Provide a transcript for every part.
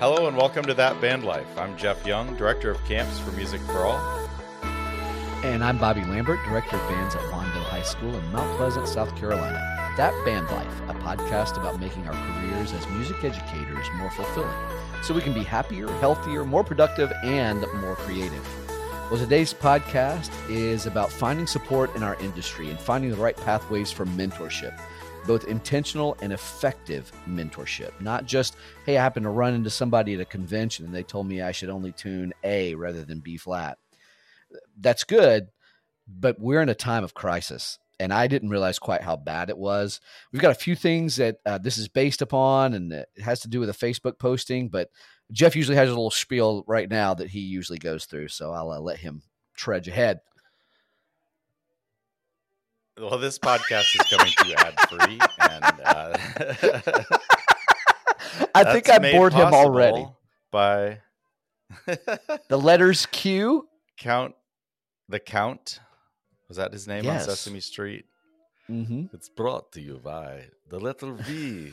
Hello and welcome to That Band Life. I'm Jeff Young, Director of Camps for Music for All. And I'm Bobby Lambert, Director of Bands at Wando High School in Mount Pleasant, South Carolina. That Band Life, a podcast about making our careers as music educators more fulfilling so we can be happier, healthier, more productive, and more creative. Well, today's podcast is about finding support in our industry and finding the right pathways for mentorship, both intentional and effective mentorship. Not just, hey, I happened to run into somebody at a convention and they told me I should only tune A rather than B flat. That's good, but we're in a time of crisis. And I didn't realize quite how bad it was. We've got a few things that uh, this is based upon, and it has to do with a Facebook posting, but Jeff usually has a little spiel right now that he usually goes through, so I'll uh, let him trudge ahead. Well, this podcast is coming to you ad free, and uh, I think I bored him already. By the letters Q, Count, the Count. Was that his name Yes. on Sesame Street? mm-hmm. It's brought to you by the letter V.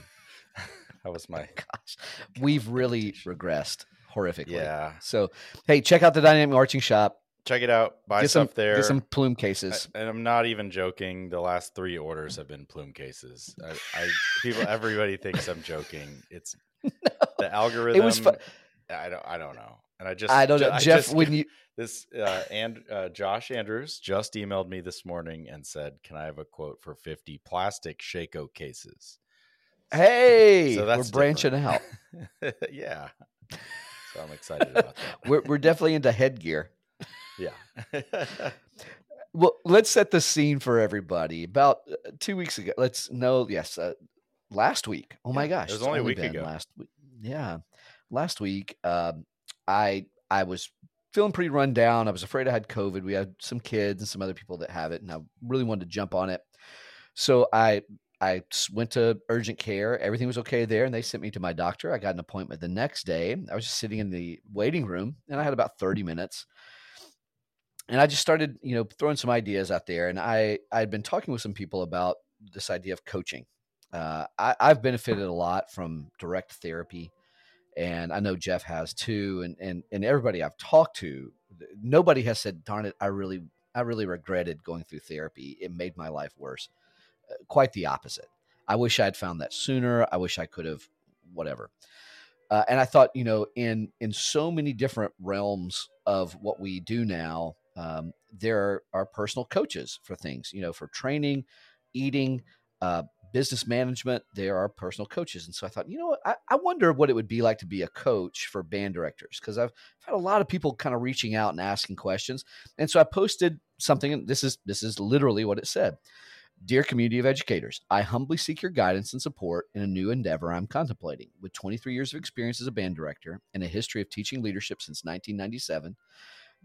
that was my gosh, we've really regressed horrifically. yeah. So, hey, check out the Dynamic Marching Shop. Check it out. Buy Get some, stuff there. get some plume I- cases. and I'm not even joking. The last three orders have been plume cases. I, I people, everybody thinks I'm joking. It's the algorithm. it was. Fu- I don't. I don't know. And I just. I don't know, Jeff. just- when you this uh, and uh, Josh Andrews just emailed me this morning and said, "Can I have a quote for 50 plastic shako cases?" hey, So we're branching different. out. yeah. So I'm excited about that. We're we're definitely into headgear. Yeah. Well, let's set the scene for everybody. About uh, two weeks ago, let's no, yes, uh, last week. Oh my gosh, it was it's only a week ago. Last week, yeah, last week. Um, I I was feeling pretty run down. I was afraid I had COVID. We had some kids and some other people that have it, and I really wanted to jump on it. So I I went to urgent care. Everything was okay there, and they sent me to my doctor. I got an appointment the next day. I was just sitting in the waiting room, and I had about thirty minutes and I just started, you know, throwing some ideas out there. And I I had been talking with some people about this idea of coaching. Uh, I, I've benefited a lot from direct therapy, and I know Jeff has too. And and and everybody I've talked to, nobody has said, "Darn it, I really I really regretted going through therapy. It made my life worse." Uh, quite the opposite. I wish I had found that sooner. I wish I could have, whatever. Uh, and I thought, you know, in in so many different realms of what we do now, um, there are personal coaches for things, you know, for training, eating, uh, business management. There are personal coaches, and so I thought, you know what, I, I wonder what it would be like to be a coach for band directors because I've, I've had a lot of people kind of reaching out and asking questions, and so I posted something. And this is this is literally what it said. Dear community of educators, I humbly seek your guidance and support in a new endeavor I'm contemplating. With 23 years of experience as a band director and a history of teaching leadership since 1997,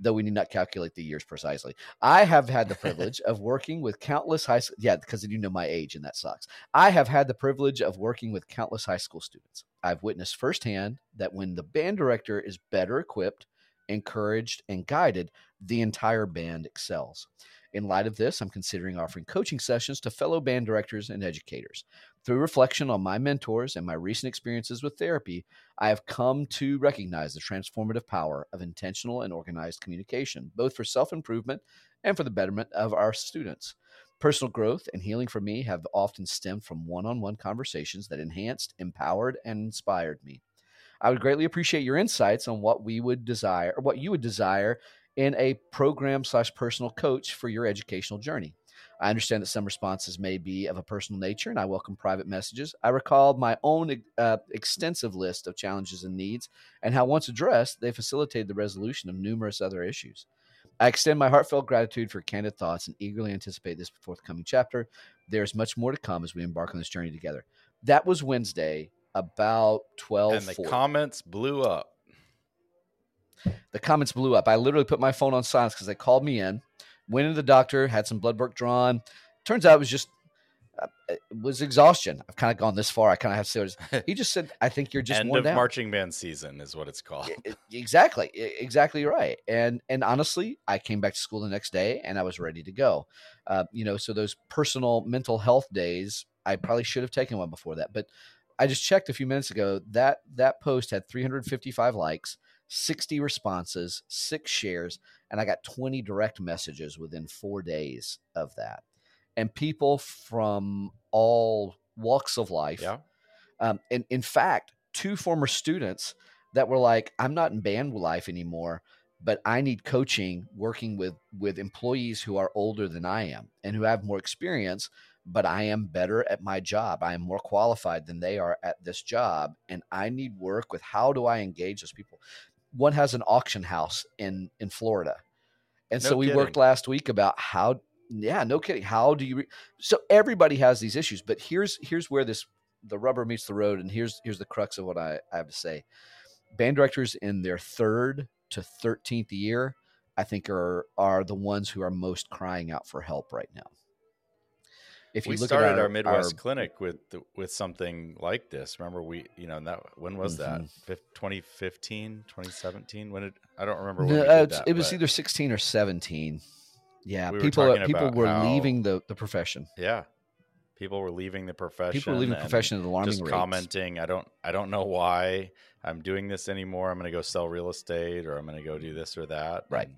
though we need not calculate the years precisely, I have had the privilege of working with countless high school. Yeah, because you know my age, and that sucks. I have had the privilege of working with countless high school students. I've witnessed firsthand that when the band director is better equipped, encouraged, and guided, the entire band excels. In light of this, I'm considering offering coaching sessions to fellow band directors and educators. Through reflection on my mentors and my recent experiences with therapy, I have come to recognize the transformative power of intentional and organized communication, both for self improvement and for the betterment of our students. Personal growth and healing for me have often stemmed from one on one conversations that enhanced, empowered, and inspired me. I would greatly appreciate your insights on what we would desire or what you would desire in a program slash personal coach for your educational journey. I understand that some responses may be of a personal nature, and I welcome private messages. I recall my own uh, extensive list of challenges and needs, and how once addressed, they facilitated the resolution of numerous other issues. I extend my heartfelt gratitude for candid thoughts and eagerly anticipate this forthcoming chapter. There is much more to come as we embark on this journey together. That was Wednesday, about twelve. and the comments blew up. The comments blew up. I literally put my phone on silence because they called me in, went into the doctor, had some blood work drawn. Turns out it was just uh, it was exhaustion. I've kind of gone this far. I kind of have to say what it is. He just said, "I think you're just End of down." marching band season is what it's called. Exactly, exactly right. And and honestly, I came back to school the next day and I was ready to go. Uh, you know, so those personal mental health days, I probably should have taken one before that, but I just checked a few minutes ago that that post had 355 likes, 60 responses, six shares, and I got 20 direct messages within four days of that. And people from all walks of life. Yeah. Um, and in fact, two former students that were like, I'm not in band life anymore, but I need coaching working with with employees who are older than I am and who have more experience, but I am better at my job. I am more qualified than they are at this job. And I need work with how do I engage those people? One has an auction house in in Florida. And No so we kidding. worked last week about how yeah, no kidding. How do you re- so everybody has these issues, but here's here's where this the rubber meets the road, and here's here's the crux of what I, I have to say. Band directors in their third to thirteenth year, I think, are are the ones who are most crying out for help right now. If we look started at our, Midwest clinic with with something like this. Remember, we you know that when was that? Mhm. Fif- 2015, 2017? When it? I don't remember when No, we uh, that. it was either sixteen or seventeen. Yeah, We people talking people were how- leaving the, the profession. yeah. People were leaving the profession. People were leaving the profession at alarming Just rates. commenting. I don't. I don't know why I'm doing this anymore. I'm going to go sell real estate, or I'm going to go do this or that. Right.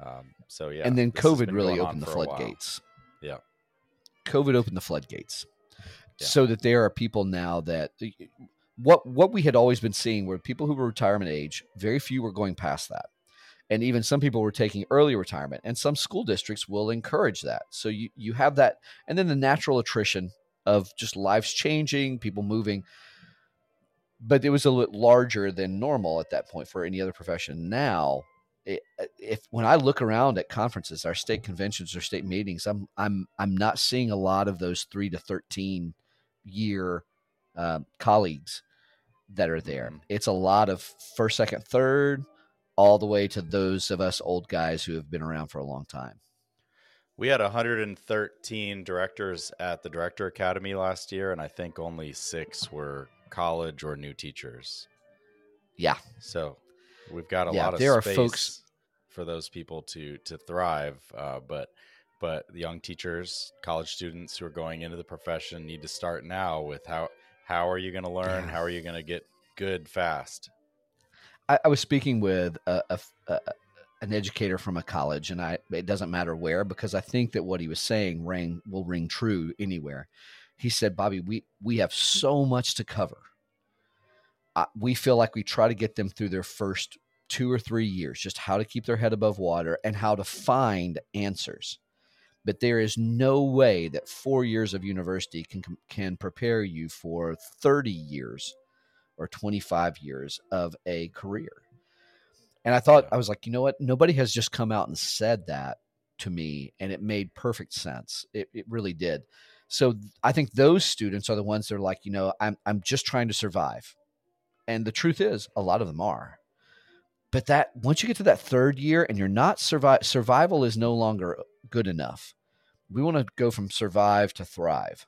And, um, so yeah. and then COVID really opened the floodgates. Yeah. COVID opened the floodgates, Yeah. so that there are people now that what what we had always been seeing were people who were retirement age. Very few were going past that, and even some people were taking early retirement. And some school districts will encourage that. So you you have that, and then the natural attrition of just lives changing, people moving. But it was a little larger than normal at that point for any other profession. Now, if when I look around at conferences, our state conventions or state meetings, I'm I'm I'm not seeing a lot of those three to thirteen year uh, colleagues that are there. Mhm. It's a lot of first, second, third, all the way to those of us old guys who have been around for a long time. We had 113 directors at the Director Academy last year, and I think only six were college or new teachers. Yeah. So we've got a Yeah, lot of there are folks- for those people to to thrive. Uh, but but the young teachers, college students who are going into the profession need to start now with how how are you going to learn? Yeah. How are you going to get good fast? I, I was speaking with a, a, a, an educator from a college, and I it doesn't matter where because I think that what he was saying rang will ring true anywhere. He said, "Bobby, we we have so much to cover. Uh, we feel like we try to get them through their first two or three years, just how to keep their head above water and how to find answers." But there is no way that four years of university can can prepare you for thirty years or 25 years of a career. And I thought. I was like, you know what? Nobody has just come out and said that to me, and it made perfect sense. It, it really did. So I think those students are the ones that are like, you know, I'm, I'm just trying to survive. And the truth is, a lot of them are. But that once you get to that third year and you're not survive, survival is no longer good enough. We want to go from survive to thrive.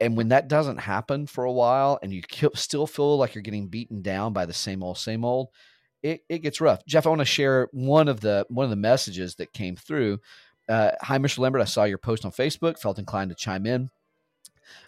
And when that doesn't happen for a while and you still feel like you're getting beaten down by the same old, same old, it, it gets rough. Jeff, I want to share one of the one of the messages that came through. Uh, Hi, Mr. Lambert. I saw your post on Facebook. Felt inclined to chime in.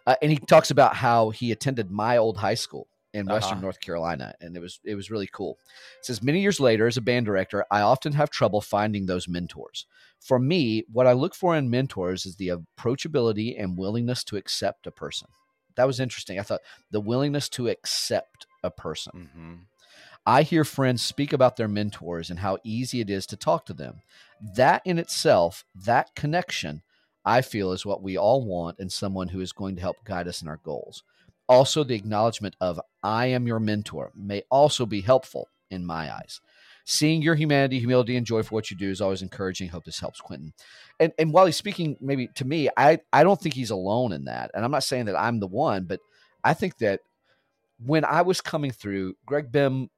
Uh, and he talks about how he attended my old high school in Western Uh-huh. North Carolina, and it was it was really cool. It says many years later, as a band director, I often have trouble finding those mentors. For me, what I look for in mentors is the approachability and willingness to accept a person. That was interesting. I thought the willingness to accept a person. hmm I hear friends speak about their mentors and how easy it is to talk to them. That in itself, that connection, I feel is what we all want in someone who is going to help guide us in our goals. Also, the acknowledgement of I am your mentor may also be helpful in my eyes. Seeing your humanity, humility, and joy for what you do is always encouraging. Hope this helps Quentin. And and while he's speaking, maybe to me, I I don't think he's alone in that. And I'm not saying that I'm the one, but I think that when I was coming through, Greg Bimm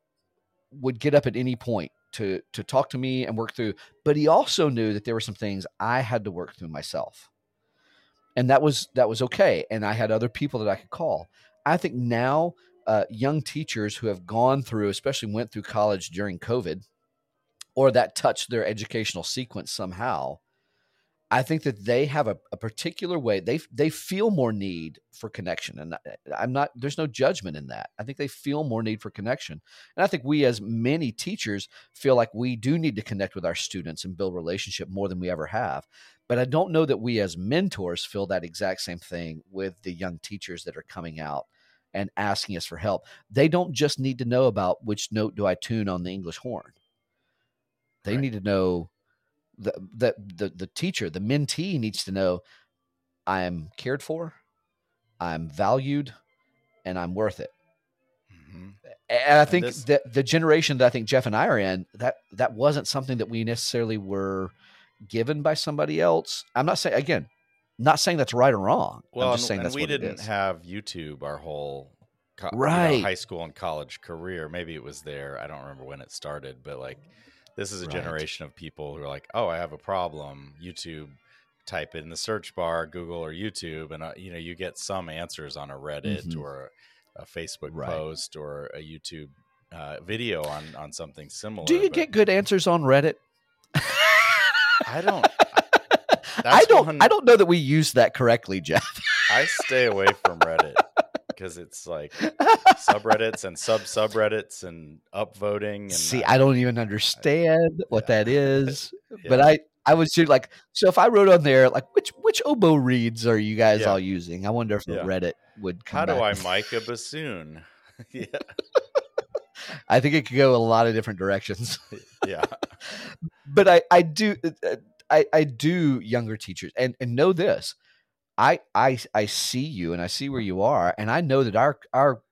would get up at any point to to talk to me and work through but he also knew that there were some things i had to work through myself and that was that was okay and i had other people that i could call. I think now uh, young teachers who have gone through especially went through college during covid or that touched their educational sequence somehow I think that they have a, a, particular way they they feel more need for connection, and uh, I'm not. There's no judgment in that. I think they feel more need for connection, and I think we, as many teachers, feel like we do need to connect with our students and build relationship more than we ever have. But I don't know that we, as mentors, feel that exact same thing with the young teachers that are coming out and asking us for help. They don't just need to know about which note do I tune on the English horn. They right. need to know the, the the the teacher, the mentee needs to know I am cared for, I'm valued, and I'm worth it. Mm-hmm. And I think and this, that the generation that I think Jeff and I are in, that that wasn't something that we necessarily were given by somebody else. I'm not saying again, not saying that's right or wrong. Well, I'm just saying and that's we didn't have YouTube our whole co- right you know, high school and college career. Maybe it was there. I don't remember when it started, but like this is a right. generation of people who are like, oh, I have a problem. YouTube, type it in the search bar, Google or YouTube, and uh, you know you get some answers on a Reddit mm-hmm. or a Facebook right. post or a YouTube uh, video on on something similar. Do you get good answers on Reddit? I don't. I don't. One, I don't know that we use that correctly, Jeff. I stay away from Reddit because it's like subreddits and sub subreddits and upvoting. And See, I, I don't even understand I, what yeah. that is, yeah. but I I would say like so if I wrote on there like which which oboe reeds are you guys yeah. all using? I wonder if the Reddit would. How do. I mic a bassoon? yeah. I think it could go a lot of different directions. yeah. But I I do uh, I I do younger teachers and and know this I I I see you and I see where you are, and I know that our our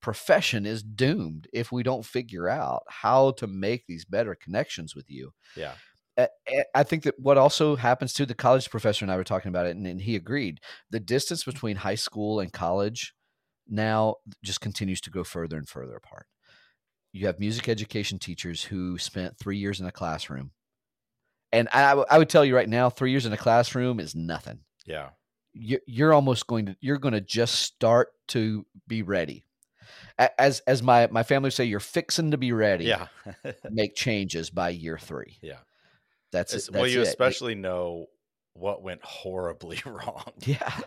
profession is doomed if we don't figure out how to make these better connections with you. Yeah. I think that what also happens to the college professor and I were talking about it, and, and he agreed. The distance between high school and college now just continues to go further and further apart. You have music education teachers who spent three years in a classroom, and I, I would tell you right now, three years in a classroom is nothing. Yeah, you're almost going to you're going to just start to be ready. As as my my family say you're fixing to be ready yeah. make changes by year three. Yeah. That's, that's well you it. especially know what went horribly wrong. Yeah.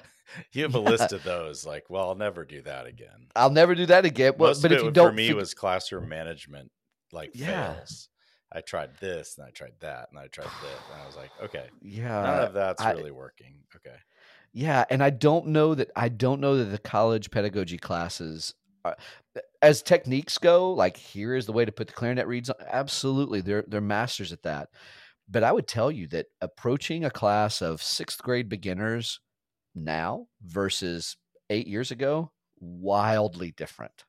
You have a list of those like well i'll never do that again. I'll never do that again. Most but if you don't for me was classroom management like yeah. fails. I tried this and I tried that and I tried this and I was like, okay, yeah, none of that's I, really working. Okay, yeah, and I don't know that I don't know that the college pedagogy classes are, as techniques go, like here is the way to put the clarinet reeds on. Absolutely, they're they're masters at that. But I would tell you that approaching a class of sixth grade beginners now versus eight years ago, wildly different.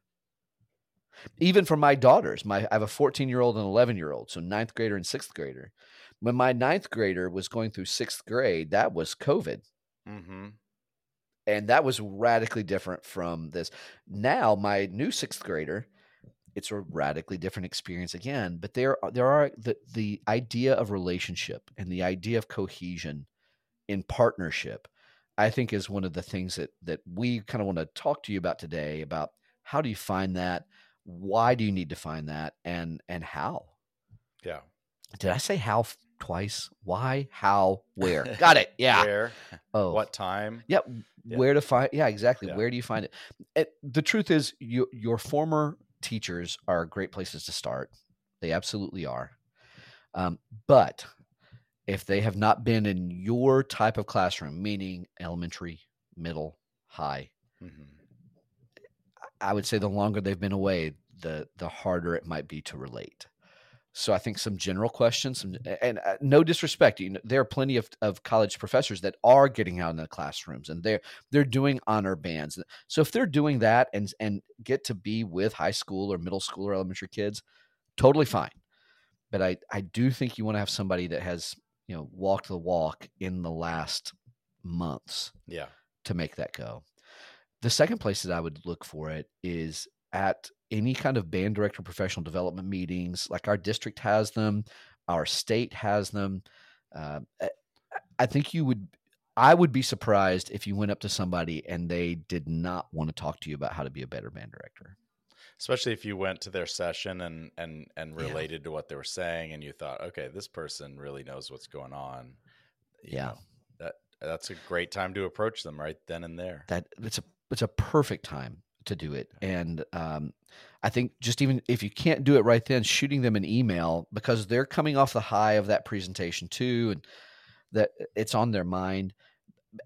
Even for my daughters, my I have a 14 year old and 11 year old, so ninth grader and sixth grader. When my ninth grader was going through sixth grade, that was COVID Mm-hmm. And that was radically different from this. Now, my new sixth grader, it's a radically different experience again. But there, there are the the idea of relationship and the idea of cohesion in partnership. I think is one of the things that that we kind of want to talk to you about today. About how do you find that? Why do you need to find that? And and how? Yeah. Did I say how twice. Why? How? Where? Got it. Yeah. Where? Oh. What time? Yep. Yeah. Where to find? Yeah, exactly. Yeah. Where do you find it? it? The truth is, you, your former teachers are great places to start. They absolutely are. Um, but if they have not been in your type of classroom, meaning elementary, middle, high, mm-hmm. I would say the longer they've been away, the the harder it might be to relate. So I think some general questions, some, and uh, no disrespect, you know, there are plenty of, of college professors that are getting out in the classrooms and they're they're doing honor bands. So if they're doing that and and get to be with high school or middle school or elementary kids, totally fine. But I I do think you want to have somebody that has you know walked the walk in the last months, yeah, to make that go. The second place that I would look for it is at any kind of band director professional development meetings, like our district has them, our state has them. Uh, I think you would, I would be surprised if you went up to somebody and they did not want to talk to you about how to be a better band director. Especially if you went to their session and and and related yeah. to what they were saying, and you thought, okay, this person really knows what's going on. yeah. Know, that that's a great time to approach them right then and there. That it's a it's a perfect time to do it. And um, I think just even if you can't do it right then, shooting them an email because they're coming off the high of that presentation too, and that it's on their mind.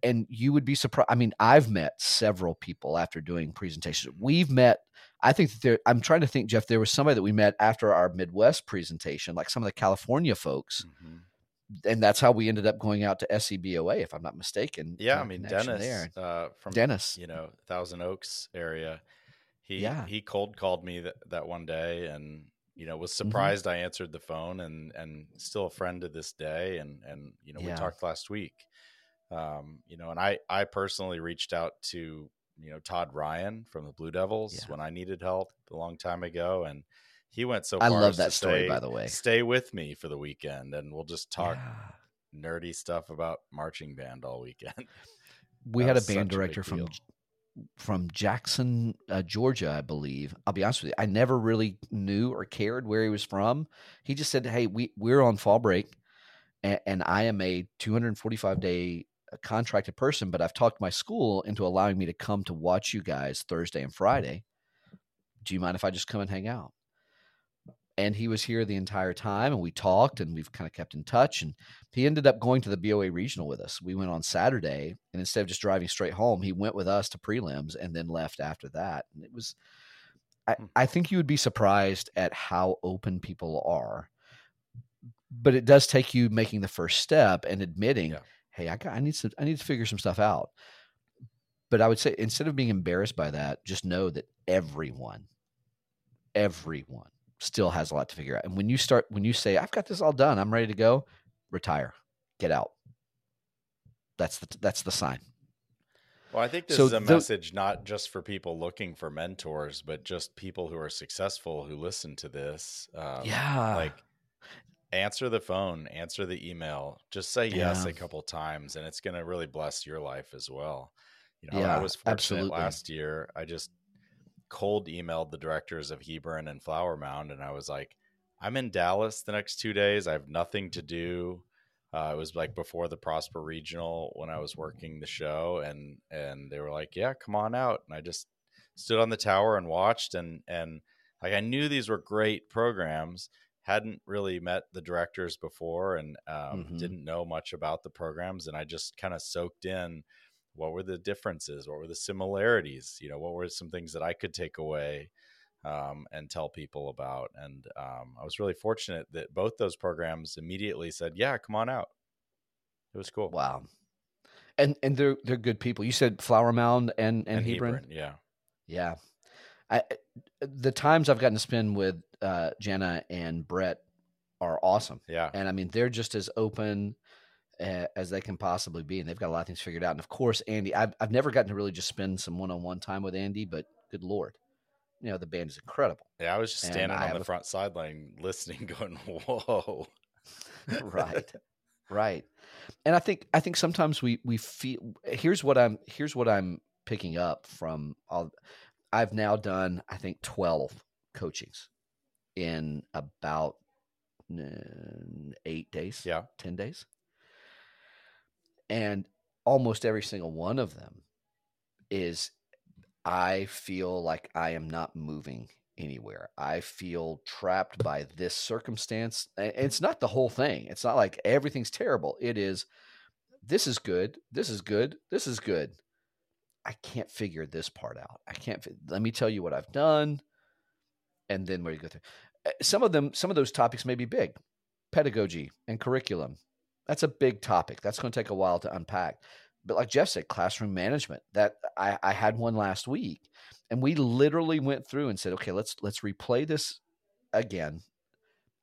And you would be surprised. I mean, I've met several people after doing presentations. We've met. I think that there. I'm trying to think, Jeff. There was somebody that we met after our Midwest presentation, like some of the California folks. Mm-hmm and that's how we ended up going out to SCBOA, if I'm not mistaken. Yeah, I mean Dennis there. Uh, from Dennis, you know, Thousand Oaks area. He yeah. he cold called me that, that one day, and you know was mm-hmm. surprised mm-hmm. I answered the phone, and and still a friend to this day, and and you know yeah. we talked last week. Um, you know, and I I personally reached out to you know Todd Ryan from the Blue Devils yeah. when I needed help a long time ago, and he went so far. I love that story, say, by the way. Stay with me for the weekend, and we'll just talk yeah. nerdy stuff about marching band all weekend. We had a band director a from from Jackson, uh, Georgia, I believe. I'll be honest with you, I never really knew or cared where he was from. He just said, "Hey, we we're on fall break, and, and I am a 245 day uh, contracted person, but I've talked my school into allowing me to come to watch you guys Thursday and Friday. Do you mind if I just come and hang out?" And he was here the entire time and we talked and we've kind of kept in touch and he ended up going to the BOA regional with us. We went on Saturday and instead of just driving straight home, he went with us to prelims and then left after that. And it was I, hmm. I think you would be surprised at how open people are. But it does take you making the first step and admitting, yeah. hey, I got I need to I need to figure some stuff out. But I would say instead of being embarrassed by that, just know that everyone, everyone still has a lot to figure out. And when you start, when you say, I've got this all done, I'm ready to go, retire, get out. That's the, that's the sign. Well, I think this so is a the, message not just for people looking for mentors, but just people who are successful who listen to this. Um, yeah. Like, answer the phone, answer the email, just say yes yeah. a couple times, and it's going to really bless your life as well. You know, yeah, I was fortunate absolutely. last year. I just cold emailed the directors of Hebron and Flower Mound, and I was like, I'm in Dallas the next two days. I have nothing to do. Uh, it was like before the Prosper Regional when I was working the show, and and they were like, "Yeah, come on out." And I just stood on the tower and watched, and and like I knew these were great programs. Hadn't really met the directors before, and um, mm-hmm. didn't know much about the programs, and I just kind of soaked in what were the differences? What were the similarities? You know what were some things that i could take away um, and tell people about? And um, i was really fortunate that both those programs immediately said yeah come on out. It was cool. Wow. And and they're they're good people. You said flower mound and and, and hebron? hebron yeah. Yeah. I, the times I've gotten to spend with uh, Jana and Brett are awesome. Yeah. And I mean, they're just as open as they can possibly be, and they've got a lot of things figured out. And of course, Andy, I've I've never gotten to really just spend some one on one time with Andy, but good lord, you know the band is incredible. Yeah, I was just standing on the front sideline listening, going, "Whoa!" right, right. And I think I think sometimes we we feel. Here's what I'm here's what I'm picking up from all. I've now done I think twelve coachings in about uh, eight days. Yeah, ten days and almost every single one of them is I feel like I am not moving anywhere. I feel trapped by this circumstance. And it's not the whole thing. It's not like everything's terrible. It is this is good. This is good. This is good. I can't figure this part out. I can't let me tell you what I've done and then where you go through. Eh, some of them some of those topics may be big. Pedagogy and curriculum that's a big topic. That's going to take a while to unpack. But like Jeff said, classroom management. That I, I had one last week, and we literally went through and said, okay, let's let's replay this again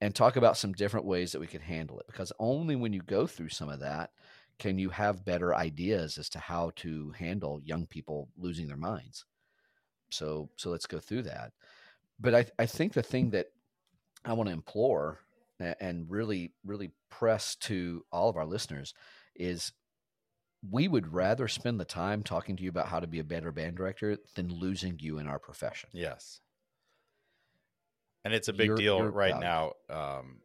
and talk about some different ways that we could handle it. Because only when you go through some of that can you have better ideas as to how to handle young people losing their minds. So so let's go through that. But I I think the thing that I want to implore and really really press to all of our listeners is we would rather spend the time talking to you about how to be a better band director than losing you in our profession. Yes. And it's a big you're, deal you're right now. Um,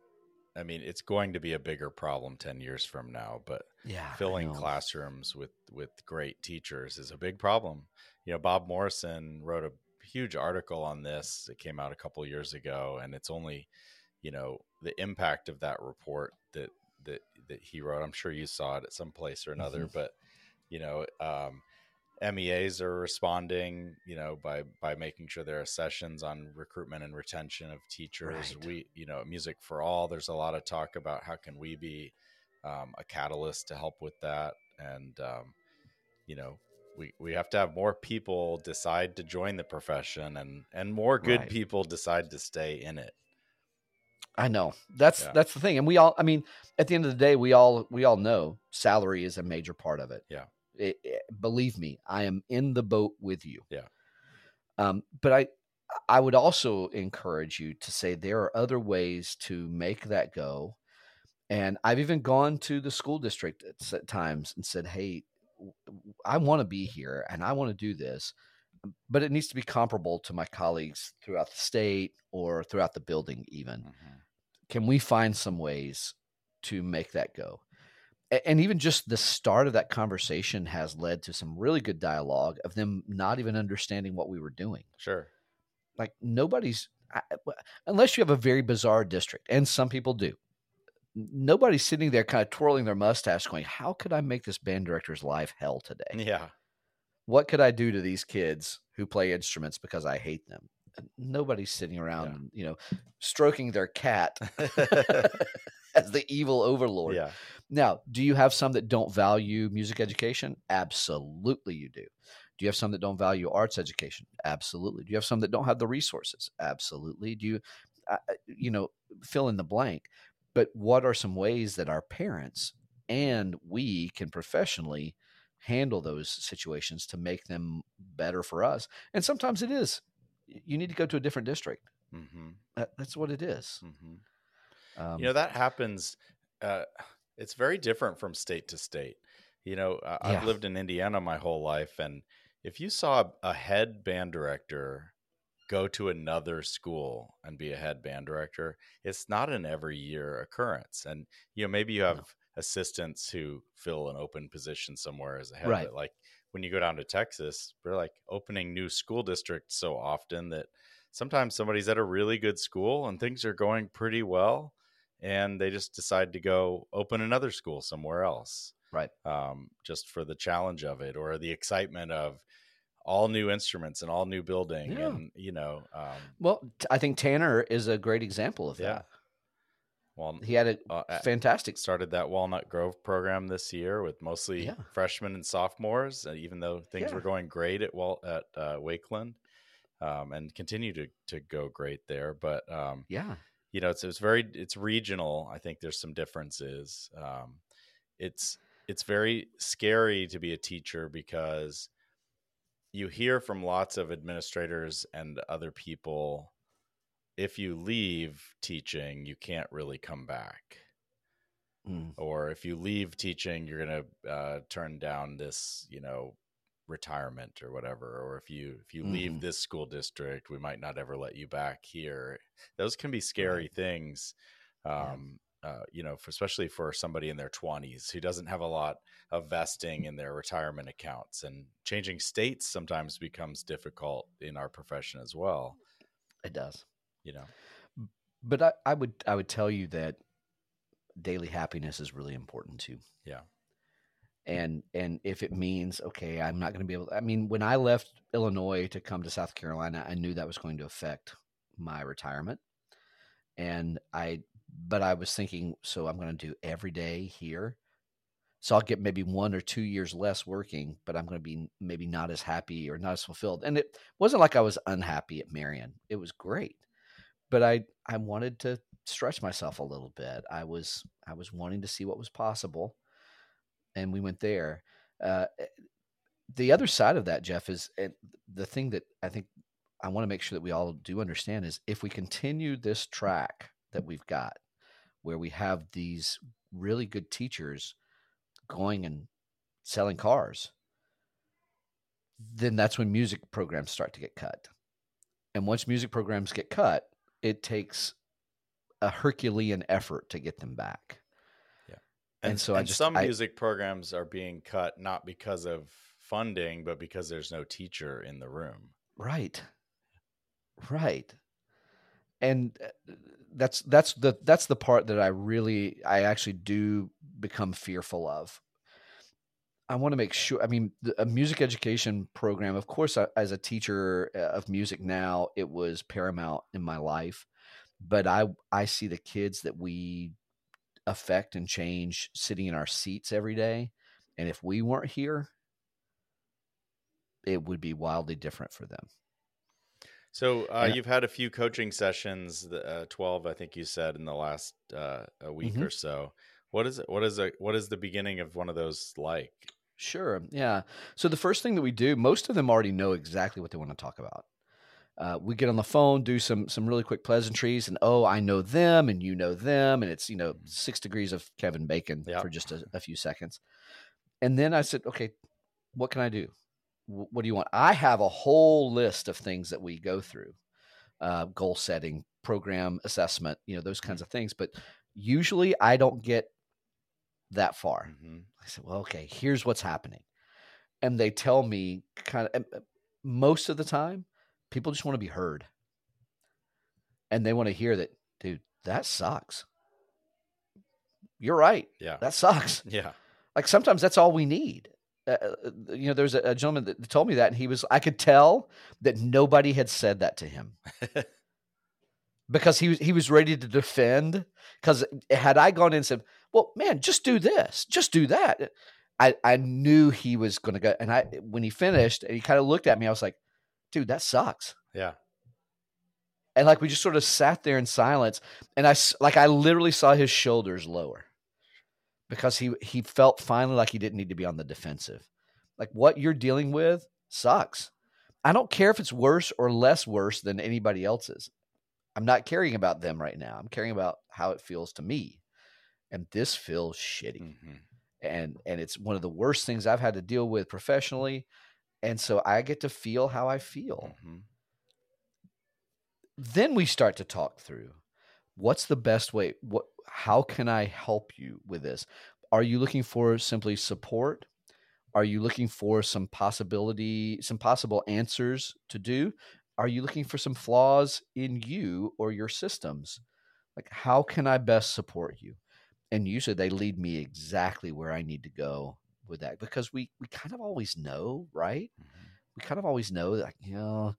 I mean, it's going to be a bigger problem 10 years from now, but yeah, filling classrooms with with great teachers is a big problem. You know, Bob Morrison wrote a huge article on this. It came out a couple years ago and it's only, you know, the impact of that report that that that he wrote. I'm sure you saw it at some place or another, mm-hmm. but you know, um, MEAs are responding, you know, by by making sure there are sessions on recruitment and retention of teachers. Right. We, you know, Music for All. There's a lot of talk about how can we be um, a catalyst to help with that, and um, you know, we we have to have more people decide to join the profession, and and more good right. people decide to stay in it. I know that's yeah. that's the thing, and we all. I mean, at the end of the day, we all we all know salary is a major part of it. Yeah it, it, believe me, I am in the boat with you. Yeah. Um, but I, I would also encourage you to say there are other ways to make that go. And I've even gone to the school district at times and said, "Hey, I want to be here and I want to do this, but it needs to be comparable to my colleagues throughout the state or throughout the building. Even mm-hmm. can we find some ways to make that go?" and even just the start of that conversation has led to some really good dialogue of them not even understanding what we were doing. Sure. Like nobody's unless you have a very bizarre district and some people do. Nobody's sitting there kind of twirling their mustache going, "How could I make this band director's life hell today?" Yeah. What could I do to these kids who play instruments because I hate them? Nobody's sitting around, yeah. you know, stroking their cat as the evil overlord. Yeah. Now, do you have some that don't value music education? Absolutely, you do. Do you have some that don't value arts education? Absolutely. Do you have some that don't have the resources? Absolutely. Do you, uh, you know, fill in the blank? But what are some ways that our parents and we can professionally handle those situations to make them better for us? And sometimes it is. You need to go to a different district. Mm-hmm. That, that's what it is. Mm-hmm. Um, you know that happens. Uh, it's very different from state to state. You know, yeah. I've lived in Indiana my whole life, and if you saw a head band director go to another school and be a head band director, it's not an every year occurrence. And you know, maybe you have no. Assistants who fill an open position somewhere as a head, right. but like when you go down to Texas, we're like opening new school districts so often that sometimes somebody's at a really good school and things are going pretty well and they just decide to go open another school somewhere else right um, just for the challenge of it or the excitement of all new instruments and all new building yeah. and you know um, well i think tanner is a great example of yeah. that well he had a uh, fantastic started that walnut grove program this year with mostly yeah. freshmen and sophomores uh, even though things yeah. were going great at Wal- at uh, wakeland um, and continue to, to go great there but um, yeah you know it's it's very it's regional i think there's some differences um, it's it's very scary to be a teacher because you hear from lots of administrators and other people if you leave teaching you can't really come back. Mm. or if you leave teaching you're going to uh, turn down this you know retirement or whatever. Or if you if you mm-hmm. leave this school district we might not ever let you back here. Those can be scary things um, yeah. uh, you know for, especially for somebody in their 20s who doesn't have a lot of vesting in their retirement accounts. And changing states sometimes becomes difficult in our profession as well. It does you know? But I, I would i would tell you that daily happiness is really important too. Yeah. And and if it means okay i'm not going to be able to, i mean when i left illinois to come to south carolina i knew that was going to affect my retirement. And i but i was thinking so i'm going to do every day here. So i'll get maybe one or two years less working but i'm going to be maybe not as happy or not as fulfilled. And it wasn't like i was unhappy at Marian; it was great but i i wanted to stretch myself a little bit i was i was wanting to see what was possible and we went there. Uh, eh, the other side of that, Jeff, is the thing that I think I want to make sure that we all do understand is if we continue this track that we've got, where we have these really good teachers going and selling cars, then that's when music programs start to get cut. And once music programs get cut, it takes a Herculean effort to get them back. Yeah. And, And, so I and just some I, music programs are being cut not because of funding, but because there's no teacher in the room. right, right, and uh, that's that's the that's the part that I really I actually do become fearful of. I want to make sure. I mean, the, a music education program, of course, I, as a teacher uh, of music now, it was paramount in my life. But I I see the kids that we affect and change sitting in our seats every day, and if we weren't here, it would be wildly different for them. So uh, you've had a few coaching sessions, uh, twelve, I think you said, in the last uh, a week Mhm. or so. What is it? What is a what is the beginning of one of those like? Sure. Yeah. So the first thing that we do, most of them already know exactly what they want to talk about. Uh, we get on the phone, do some some really quick pleasantries, and oh, I know them, and you know them, and it's you know six degrees of Kevin Bacon Yeah. for just a, a few seconds, and then I said, okay, what can I do? Wh- What do you want? I have a whole list of things that we go through, uh, goal setting, program assessment, you know those kinds of things. But usually, I don't get that far. Mhm. I said, well, okay, here's what's happening. And they tell me kind of most of the time, people just want to be heard. And they want to hear that, dude, that sucks. You're right. Yeah, That sucks. yeah, Like sometimes that's all we need. Uh, uh, you know, there's a, a gentleman that told me that, and he was, I could tell that nobody had said that to him because he was he was ready to defend. Because had I gone in and said, "Well, man, just do this, just do that," I I knew he was going to go. And I when he finished and he kind of looked at me, I was like, "Dude, that sucks." yeah. And like we just sort of sat there in silence, and I like I literally saw his shoulders lower because he he felt finally like he didn't need to be on the defensive. Like what you're dealing with sucks. I don't care if it's worse or less worse than anybody else's. I'm not caring about them right now. I'm caring about how it feels to me. And this feels shitty. Mhm. And and it's one of the worst things I've had to deal with professionally. And so I get to feel how I feel. Mhm. Then we start to talk through what's the best way what how can I help you with this? Are you looking for simply support? Are you looking for some possibility, some possible answers to do? Are you looking for some flaws in you or your systems? Like, how can I best support you? And usually they lead me exactly where I need to go with that because we we kind of always know, right? Mhm. We kind of always know that, you know,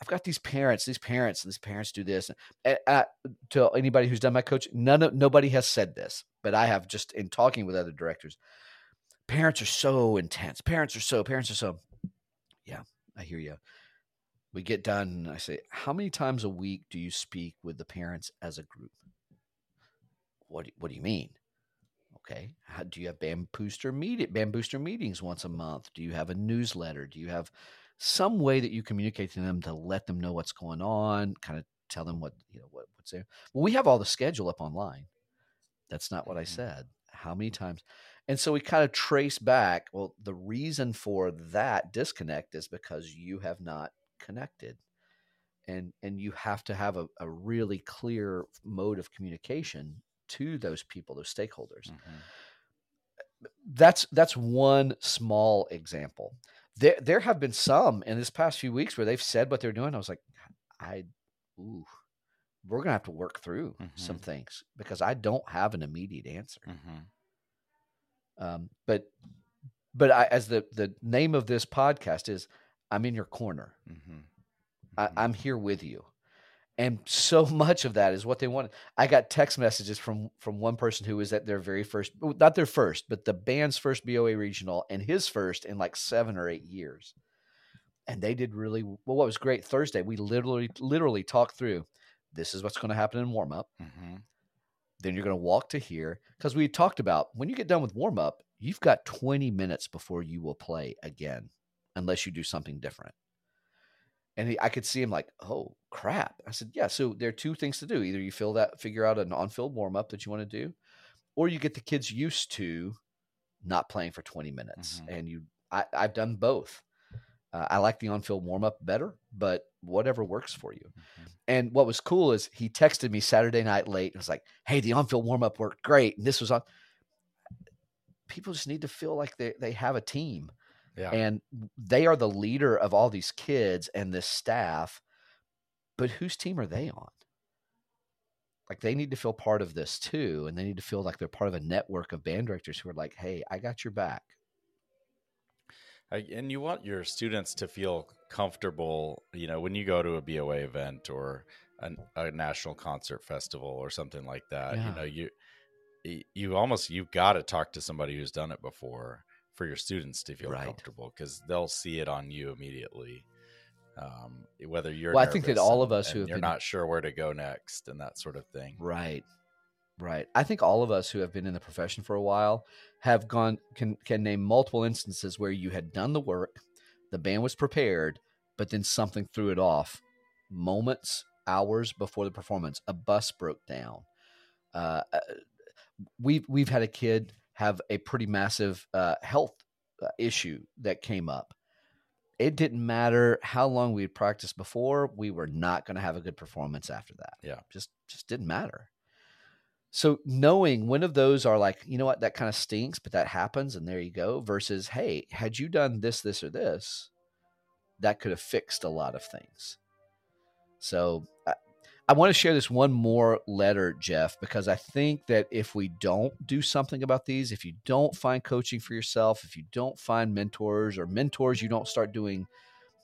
I've got these parents, these parents, these parents do this. And, uh, to anybody who's done my coach, none of nobody has said this, but I have just in talking with other directors. Parents are so intense. Parents are so. Parents are so. Yeah, I hear you. We get done, and I say, "How many times a week do you speak with the parents as a group?" What do, What do you mean? Okay, How, do you have band booster meet band booster meetings once a month? Do you have a newsletter? Do you have some way that you communicate to them to let them know what's going on? Kind of tell them what you know what, what's there. Well, we have all the schedule up online. That's not what I Mhm. said. How many times? And so we kind of trace back. Well, the reason for that disconnect is because you have not connected. And and you have to have a, a really clear mode of communication to those people, those stakeholders. Mhm. That's that's one small example. There there have been some in this past few weeks where they've said what they're doing. I was like, I ooh, we're gonna have to work through some Mhm. things because I don't have an immediate answer. Mhm. Um, but but I, as the the name of this podcast is, I'm in your corner. Mhm. I, Mhm. I'm here with you. And so much of that is what they wanted. I got text messages from from one person who was at their very first, not their first, but the band's first BOA regional and his first in like seven or eight years. And they did really well. What was great Thursday, we literally literally talked through. This is what's going to happen in warm up. Mhm. Then you're going to walk to here because we talked about when you get done with warm up, you've got 20 minutes before you will play again, unless you do something different. And he, I could see him like, oh crap. I said, yeah. So there are two things to do. Either you fill that, figure out an on-field warm up that you want to do, or you get the kids used to not playing for 20 minutes. Mhm. And you, I, I've done both. Uh, I like the on field warm up better, but whatever works for you. Mhm. And what was cool is he texted me Saturday night late and was like, "Hey, the on field warm up worked great, and this was on." People just need to feel like they they have a team, Yeah. and they are the leader of all these kids and this staff. But whose team are they on? Like they need to feel part of this too, and they need to feel like they're part of a network of band directors who are like, "Hey, I got your back." I, and you want your students to feel comfortable, you know, when you go to a BOA event or a, a national concert festival or something like that. Yeah. You know, you you almost you've got to talk to somebody who's done it before for your students to feel Right. comfortable because they'll see it on you immediately. Um, whether you're Well, I think that all and- of us who have you're been- not sure where to go next and that sort of thing. Right. Right. I think all of us who have been in the profession for a while have gone can can name multiple instances where you had done the work, the band was prepared, but then something threw it off moments, hours before the performance. A bus broke down. Uh, uh, we've we've had a kid have a pretty massive uh, health uh, issue that came up. It didn't matter how long we had practiced before; we were not going to have a good performance after that. Yeah. just just didn't matter. So knowing when of those are like, you know what, that kind of stinks, but that happens, and there you go. Versus, hey, had you done this, this, or this, that could have fixed a lot of things. So I, want to share this one more letter, Jeff, because I think that if we don't do something about these, if you don't find coaching for yourself, if you don't find mentors or mentors, you don't start doing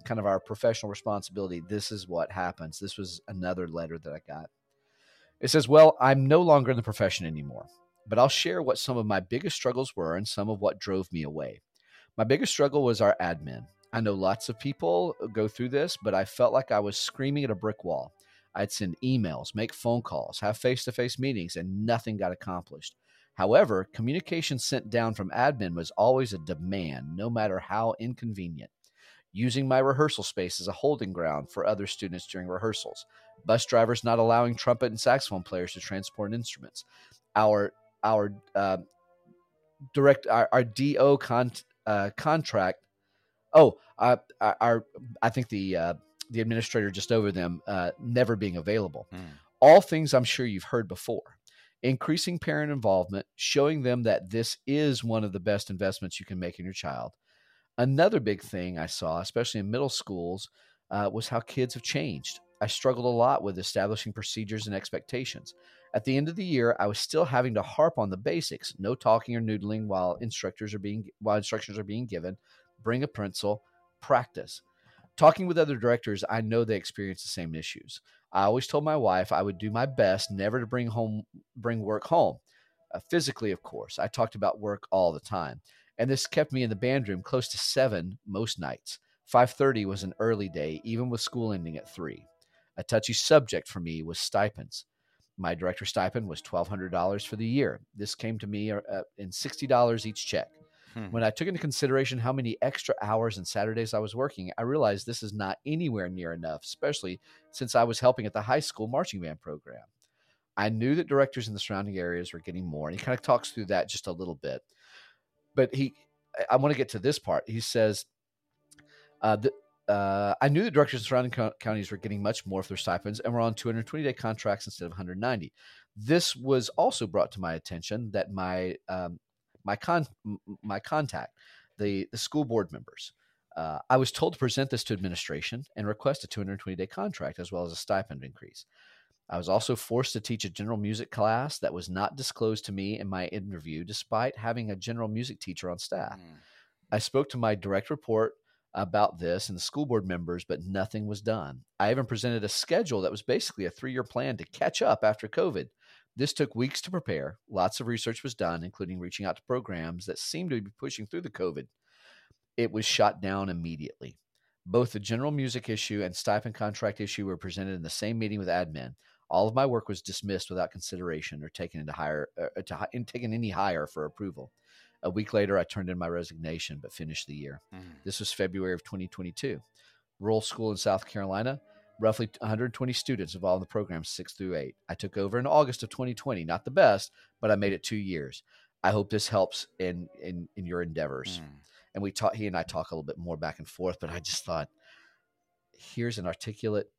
kind of our professional responsibility, this is what happens. This was another letter that I got. It says, Well, I'm no longer in the profession anymore, but I'll share what some of my biggest struggles were and some of what drove me away. My biggest struggle was our admin. I know lots of people go through this, but I felt like I was screaming at a brick wall. I'd send emails, make phone calls, have face to face meetings, and nothing got accomplished. However, communication sent down from admin was always a demand, no matter how inconvenient. Using my rehearsal space as a holding ground for other students during rehearsals, bus drivers not allowing trumpet and saxophone players to transport instruments, our our uh, direct our, our do con, uh, contract. Oh, uh, our, I think the uh, the administrator just over them uh, never being available. Hmm. All things I'm sure you've heard before. Increasing parent involvement, showing them that this is one of the best investments you can make in your child. Another big thing I saw, especially in middle schools, uh, was how kids have changed. I struggled a lot with establishing procedures and expectations. At the end of the year, I was still having to harp on the basics: no talking or noodling while instructors are being while instructions are being given. Bring a pencil, practice. Talking with other directors, I know they experience the same issues. I always told my wife I would do my best never to bring home bring work home. Uh, physically, of course, I talked about work all the time, and this kept me in the band room close to seven most nights. Five thirty was an early day, even with school ending at three. A touchy subject for me was stipends. My director stipend was twelve hundred dollars for the year. This came to me uh, in sixty dollars each check. Hmm. When I took into consideration how many extra hours and Saturdays I was working, I realized this is not anywhere near enough, especially since I was helping at the high school marching band program. I knew that directors in the surrounding areas were getting more, and he kind of talks through that just a little bit. But he, I- want to get to this part. He says, uh, the, uh, I knew the directors in surrounding co- counties were getting much more for their stipends and were on 220 day contracts instead of 190. This was also brought to my attention that my um, my con my contact, the the school board members, uh, I was told to present this to administration and request a 220 day contract as well as a stipend increase. I was also forced to teach a general music class that was not disclosed to me in my interview, despite having a general music teacher on staff. Hmm. I spoke to my direct report about this and the school board members, but nothing was done. I even presented a schedule that was basically a three year plan to catch up after COVID. This took weeks to prepare. Lots of research was done, including reaching out to programs that seemed to be pushing through the COVID. It was shot down immediately. Both the general music issue and stipend contract issue were presented in the same meeting with admin. All of my work was dismissed without consideration or taken into higher, uh, to, hi- taken any higher for approval. A week later, I turned in my resignation, but finished the year. Hmm. This was February of 2022. Rural school in South Carolina, roughly 120 students involved in the program six through eight. I took over in August of 2020. Not the best, but I made it two years. I hope this helps in in, in your endeavors. Hmm. and we talk. He and I talk a little bit more back and forth. But I just thought, here's an articulate,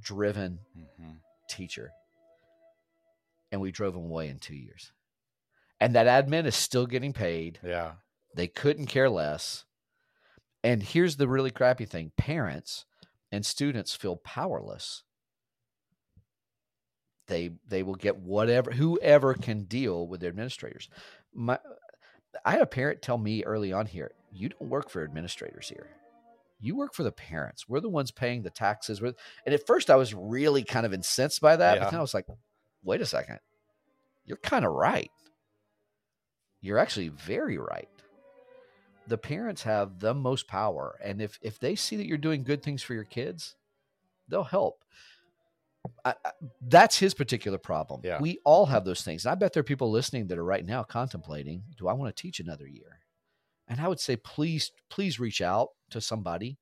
driven hmm teacher, and we drove him away in two years. And that admin is still getting paid. Yeah. They couldn't care less. And here's the really crappy thing: parents and students feel powerless. They they will get whatever whoever can deal with their administrators. My I had a parent tell me early on here, you don't work for administrators here. You work for the parents. We're the ones paying the taxes. And at first I was really kind of incensed by that, Yeah. but then I was like, wait a second. You're kind of right. You're actually very right. The parents have the most power. And if if they see that you're doing good things for your kids, they'll help. I, I, that's his particular problem. Yeah. We all have those things. And I bet there are people listening that are right now contemplating, do I want to teach another year? And I would say, please, please reach out to somebody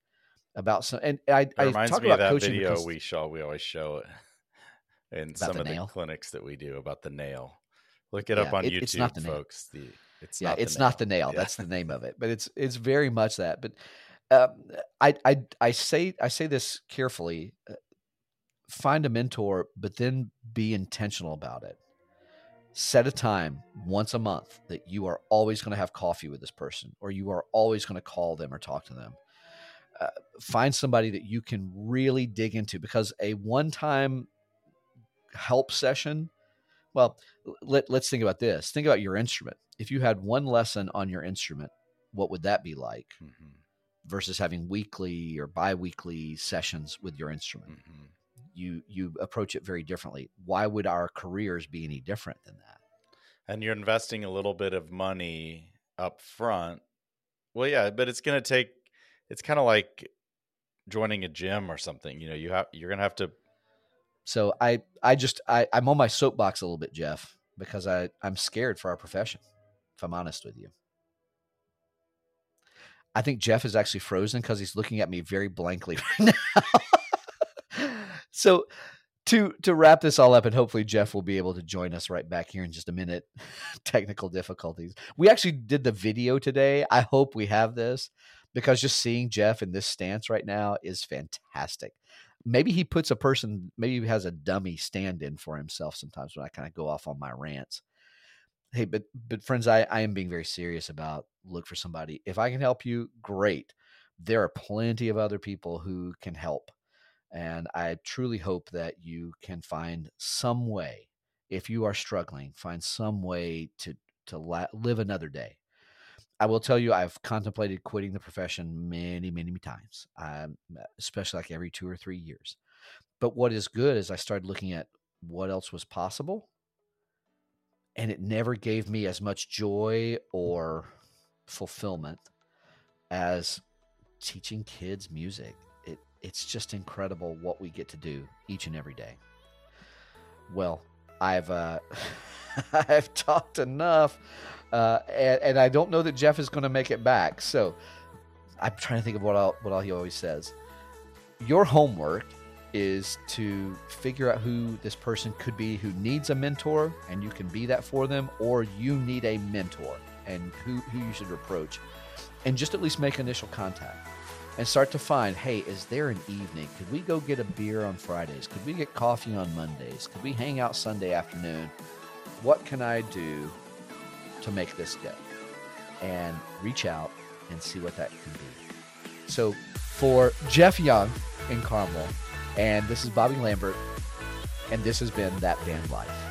about some. And I, It I reminds talk me of about that coaching video we show. We always show it in some the of the clinics that we do about the nail. Look it Yeah, up on it- YouTube, it's not the nail. folks. The it's yeah, not it's the not the nail. nail. Yeah. That's the name of it, but it's it's very much that. But um, I I I say I say this carefully. uh, Find a mentor, but then be intentional about it. Set a time once a month that you are always going to have coffee with this person, or you are always going to call them or talk to them. Uh, find somebody that you can really dig into because a one-time help session. Well, let, let's think about this. Think about your instrument. If you had one lesson on your instrument, what would that be like Mhm, versus having weekly or bi-weekly sessions with your instrument? mhm. You you approach it very differently. Why would our careers be any different than that? And you're investing a little bit of money up front. Well, yeah, but it's going to take. It's kind of like joining a gym or something. You know, you have you're going to have to. So I I just I, I'm on my soapbox a little bit, Jeff, because I I'm scared for our profession. If I'm honest with you, I think Jeff is actually frozen because he's looking at me very blankly right now. so to to wrap this all up, and hopefully Jeff will be able to join us right back here in just a minute. Technical difficulties. We actually did the video today. I hope we have this because just seeing Jeff in this stance right now is fantastic maybe he puts a person maybe he has a dummy stand in for himself sometimes when i kind of go off on my rants hey but but friends i i am being very serious about look for somebody. If i can help you great. There are plenty of other people who can help and i truly hope that you can find some way if you are struggling find some way to to la- live another day. I will tell you, I've contemplated quitting the profession many, many times, um, especially like every two or three years. But what is good is I started looking at what else was possible, and it never gave me as much joy or fulfillment as teaching kids music. It, it's just incredible what we get to do each and every day. Well, I've uh, I've talked enough uh, and, and I don't know that Jeff is going to make it back. So I'm trying to think of what all, what all he always says. Your homework is to figure out who this person could be who needs a mentor, and you can be that for them, or you need a mentor and who, who you should approach, and just at least make initial contact and start to find hey, is there an evening? Could we go get a beer on Fridays? Could we get coffee on Mondays? Could we hang out Sunday afternoon? What can I do to make this go and reach out and see what that can be. So, for Jeff Young in Carmel, and this is Bobby Lambert, and this has been That Band Life.